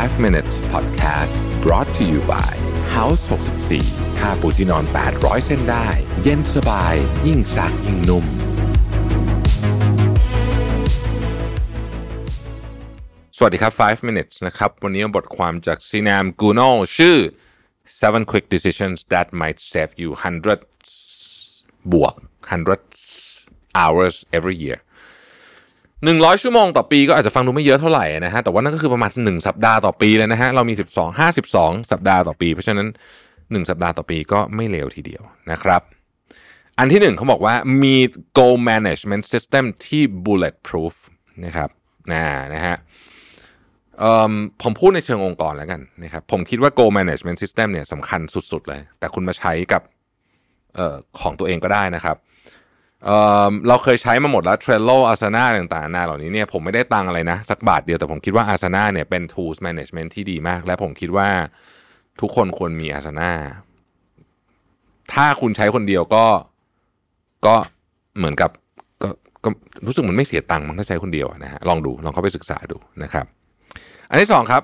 5 minutes podcast brought to you by House 64ค่าปูที่นอน 800 เส้นได้ เย็นสบาย ยิ่งซักยิ่งนุ่ม สวัสดีครับ 5 minutes นะครับ วันนี้บทความจากซีนามกูโนชื่อ seven quick decisions that might save you hundreds บวก hundreds hours every year หนึ่งร้อยชั่วโมงต่อปีก็อาจจะฟังดูไม่เยอะเท่าไหร่นะฮะแต่ว่านั่นก็คือประมาณหนึ่งสัปดาห์ต่อปีเลยนะฮะเรามีสิบสองห้าสิบสองสัปดาห์ต่อปี เพราะฉะนั้นหนึ่งสัปดาห์ต่อปีก็ไม่เลวทีเดียวนะครับ อันที่หนึ่งเขาบอกว่ามี goal management system ที่ bullet proof นะครับนะนะฮะผมพูดในเชิงองค์กรแล้วกันนะครับผมคิดว่า goal management system เนี่ยสำคัญสุด ๆ เลย แต่คุณมาใช้กับออของตัวเองก็ได้นะครับ เเราเคยใช้มาหมดแล้ว Trello Asana ต่างๆนานาเหล่านี้เนี่ยผมไม่ได้ตังอะไรนะ สักบาทเดียวแต่ผมคิดว่า Asana เนี่ยเป็น tools management ที่ดีมาก และผมคิดว่าทุกคนควรมี Asana ถ้าคุณใช้คนเดียวก็ก็เหมือนกับก็ก็รู้สึกเหมือนไม่เสียตังค์มันถ้าใช้คนเดียวนะฮะลองดูลองเข้าไปศึกษาดูนะครับ อันที่สองครับ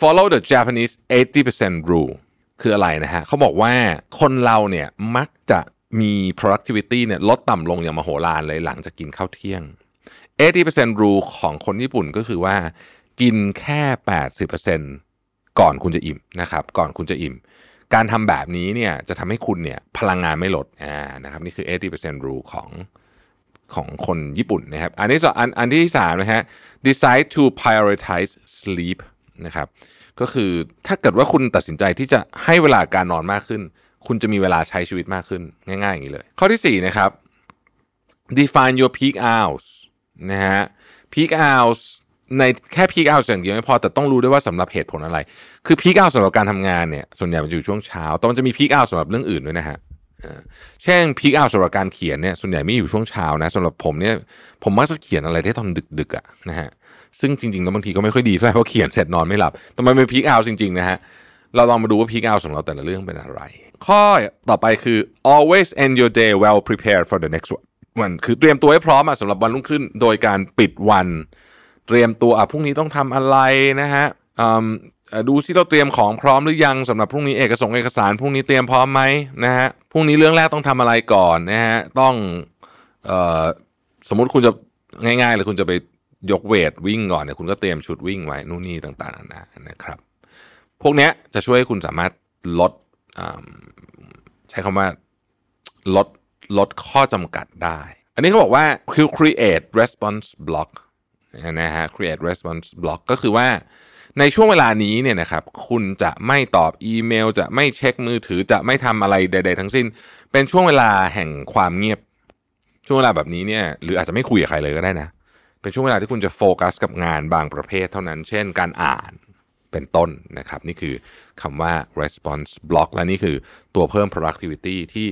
follow the Japanese 80% rule คืออะไรนะฮะเขาบอกว่าคนเราเนี่ยมักจะ มี productivity เนี่ยลดต่ำลงอย่างมโหฬารเลยหลังจากกินข้าวเที่ยง 80% rule ของคนญี่ปุ่นก็คือว่า กินแค่ 80%ก่อนคุณจะอิ่มนะครับก่อนคุณจะอิ่ม การทำแบบนี้เนี่ยจะทำให้คุณเนี่ยพลังงานไม่ลดอ่านะครับนี่คือ 80% rule ของของคนญี่ปุ่นนะครับ อันที่สองอันอันที่สามนะฮะ decide to prioritize sleep นะครับ ก็คือถ้าเกิดว่าคุณตัดสินใจที่จะให้เวลาการนอนมากขึ้น คุณจะมีเวลาใช้ชีวิตมากขึ้นง่ายๆอย่างนี้เลย ข้อที่สี่นะครับ define your peak hours นะฮะ peak hours ในแค่ peak hours อย่างเดียวไม่พอแต่ต้องรู้ด้วยว่าสำหรับเหตุผลอะไร คือ peak hours สำหรับการทำงานเนี่ยส่วนใหญ่มันจะอยู่ช่วงเช้าแต่มันจะมี peak hours สำหรับเรื่องอื่นด้วยนะฮะเช่น peak hours สำหรับการเขียนเนี่ยส่วนใหญ่ไม่อยู่ช่วงเช้านะสำหรับผมเนี่ยผมมักจะเขียนอะไรได้ตอนดึกๆอะนะฮะซึ่งจริงๆแล้วบางทีก็ไม่ค่อยดีเท่าไหร่เพราะเขียนเสร็จนอนไม่หลับแต่มันเป็น peak hours จริงๆนะฮะ เราลองมาดูว่า peak hours ของเราแต่ละเรื่องเป็นอะไร ข้อต่อไปคือ always end your day well prepared for the next one คือเตรียมตัวให้พร้อมอะสำหรับวันรุ่งขึ้น โดยการปิดวัน เตรียมตัวอะพรุ่งนี้ต้องทำอะไรนะฮะดูซิเราเตรียมของพร้อมหรือยังสำหรับพรุ่งนี้เอกสงเอกสารพรุ่งนี้เตรียมพร้อมไหมนะฮะพรุ่งนี้เรื่องแรกต้องทำอะไรก่อนนะฮะต้องเอ่อสมมุติคุณจะง่ายๆเลยคุณจะไปยกเวทวิ่งก่อนเนี่ยคุณก็เตรียมชุดวิ่งไว้นู่นนี่ต่างๆนานนะครับ พวกเนี้ยจะช่วยให้คุณสามารถลดใช้คำว่าลดลดข้อจำกัดได้ อันนี้เขาบอกว่า create response block นะฮะ create response block ก็คือว่าในช่วงเวลานี้เนี่ยนะครับคุณจะไม่ตอบอีเมล จะไม่เช็คมือถือจะไม่ทำอะไรใด ๆ ทั้งสิ้น เป็นช่วงเวลาแห่งความเงียบ ช่วงเวลาแบบนี้เนี่ยหรืออาจจะไม่คุยกับใครเลยก็ได้นะ เป็นช่วงเวลาที่คุณจะโฟกัสกับงานบางประเภทเท่านั้น เช่น การอ่าน เป็นต้นนะครับ นี่คือคำว่า response block และนี่คือตัวเพิ่ม productivity ที่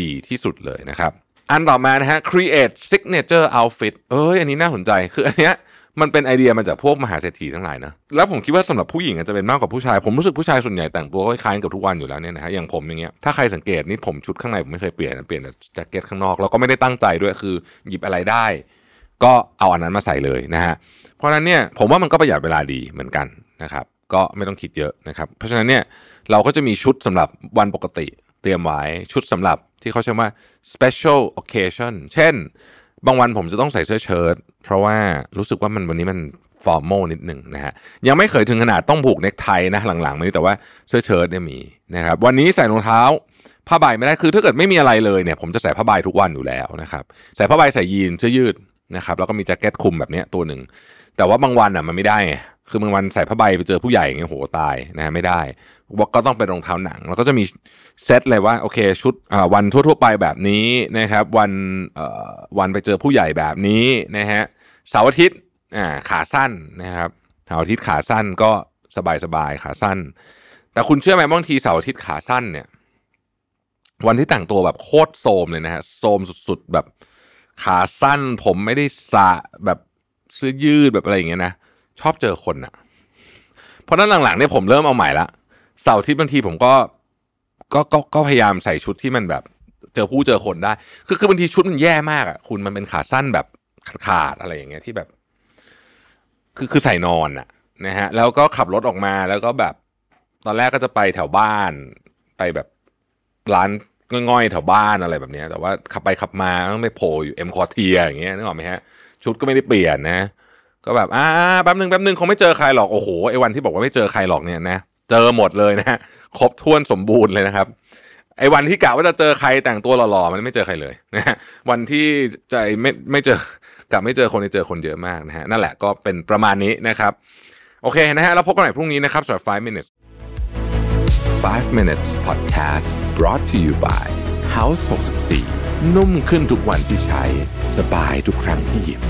ดีที่สุดเลยนะครับ อันต่อมานะฮะ create signature outfit เอ้ยอันนี้น่าสนใจคืออันเนี้ยมันเป็นไอเดียมาจากพวกมหาเศรษฐีทั้งหลายนะ แล้วผมคิดว่าสำหรับผู้หญิงอาจจะเป็นมากกว่าผู้ชาย ผมรู้สึกผู้ชายส่วนใหญ่แต่งตัวคล้ายๆกับทุกวันอยู่แล้วเนี่ยนะฮะ อย่างผมอย่างเงี้ย ถ้าใครสังเกตนี่ผมชุดข้างในผมไม่เคยเปลี่ยน เปลี่ยนแต่แจ็คเก็ตข้างนอก แล้วก็ไม่ได้ตั้งใจด้วย คือหยิบอะไรได้ ก็เอาอันนั้นมาใส่เลยนะฮะ เพราะฉะนั้นเนี่ยผมว่ามันก็ประหยัดเวลาดีเหมือนกันนะครับ ก็ไม่ต้องคิดเยอะนะครับ เพราะฉะนั้นเนี่ยเราก็จะมีชุดสำหรับวันปกติเตรียมไว้ชุดสำหรับที่เขาใช้ว่า special occasion เช่น บางวันผมจะต้องใส่เสื้อเชิ้ตเพราะว่ารู้สึกว่ามันวันนี้มันฟอร์มอลนิดหนึ่งนะฮะยังไม่เคยถึงขนาดต้องผูกเนคไทนะหลังๆมานี้แต่ว่าเสื้อเชิ้ตเนี่ยมีนะครับวันนี้ใส่รองเท้าผ้าใบไม่ได้คือถ้าเกิดไม่มีอะไรเลยเนี่ยผมจะใส่ผ้าใบทุกวันอยู่แล้วนะครับใส่ผ้าใบใส่ยีนเสื้อยืด นะครับแล้วก็มีแจ็คเก็ตคลุมแบบนี้ตัวหนึ่ง แต่ว่าบางวันอะมันไม่ได้ไงคือบางวันใส่ผ้าใบไปเจอผู้ใหญ่อย่างเงี้ยโหตายนะฮะไม่ได้ก็ต้องเป็นรองเท้าหนัง แล้วก็จะมีเซตเลยว่าโอเคชุดวันทั่วๆไปแบบนี้นะครับวันวันไปเจอผู้ใหญ่แบบนี้นะฮะเสาร์อาทิตย์อ่าขาสั้นนะครับเสาร์อาทิตย์ขาสั้นก็สบายๆขาสั้น แต่คุณเชื่อไหมบางทีเสาร์อาทิตย์ขาสั้นเนี่ย วันที่แต่งตัวแบบโคตรโซมเลยนะฮะโซมสุดๆแบบ ขาสั้นผมไม่ได้สะแบบเสื้อยืดแบบอะไรอย่างเงี้ยนะชอบเจอคนอะเพราะนั้นหลังๆเนี่ยผมเริ่มเอาใหม่ละเสาร์อาทิตย์บางทีผมก็ก็ก็ก็พยายามใส่ชุดที่มันแบบ เจอผู้เจอคนได้ คือคือบางทีชุดมันแย่มากอะคุณมันเป็นขาสั้นแบบขาดอะไรอย่างเงี้ยที่แบบ คือคือใส่นอนอะนะฮะ แล้วก็ขับรถออกมาแล้วก็แบบ ตอนแรกก็จะไปแถวบ้านไปแบบร้าน ง่อยๆแถวบ้านอะไรแบบนี้แต่ว่าขับไปขับมาต้องไปโผล่อยู่เอ็มคอเทียอย่างเงี้ยนึกออกไหมฮะ ชุดก็ไม่ได้เปลี่ยนนะ ก็แบบอ่าแป๊บหนึ่งแป๊บหนึ่งคงไม่เจอใครหรอกโอ้โหไอ้วันที่บอกว่าไม่เจอใครหรอกเนี่ยนะเจอหมดเลยนะครบถ้วนสมบูรณ์เลยนะครับไอ้วันที่กะว่าจะเจอใครแต่งตัวหล่อๆมันไม่เจอใครเลยนะวันที่ใจไม่ไม่เจอกะไม่เจอคนที่เจอคนเยอะมากนะฮะนั่นแหละก็เป็นประมาณนี้นะครับ โอเคนะฮะแล้วพบกันใหม่พรุ่งนี้นะครับสำหรับ 5 minutes 5 minutes podcast brought to you by House 64 นุ่มขึ้นทุกวันที่ใช้ สบายทุกครั้งที่หยิบ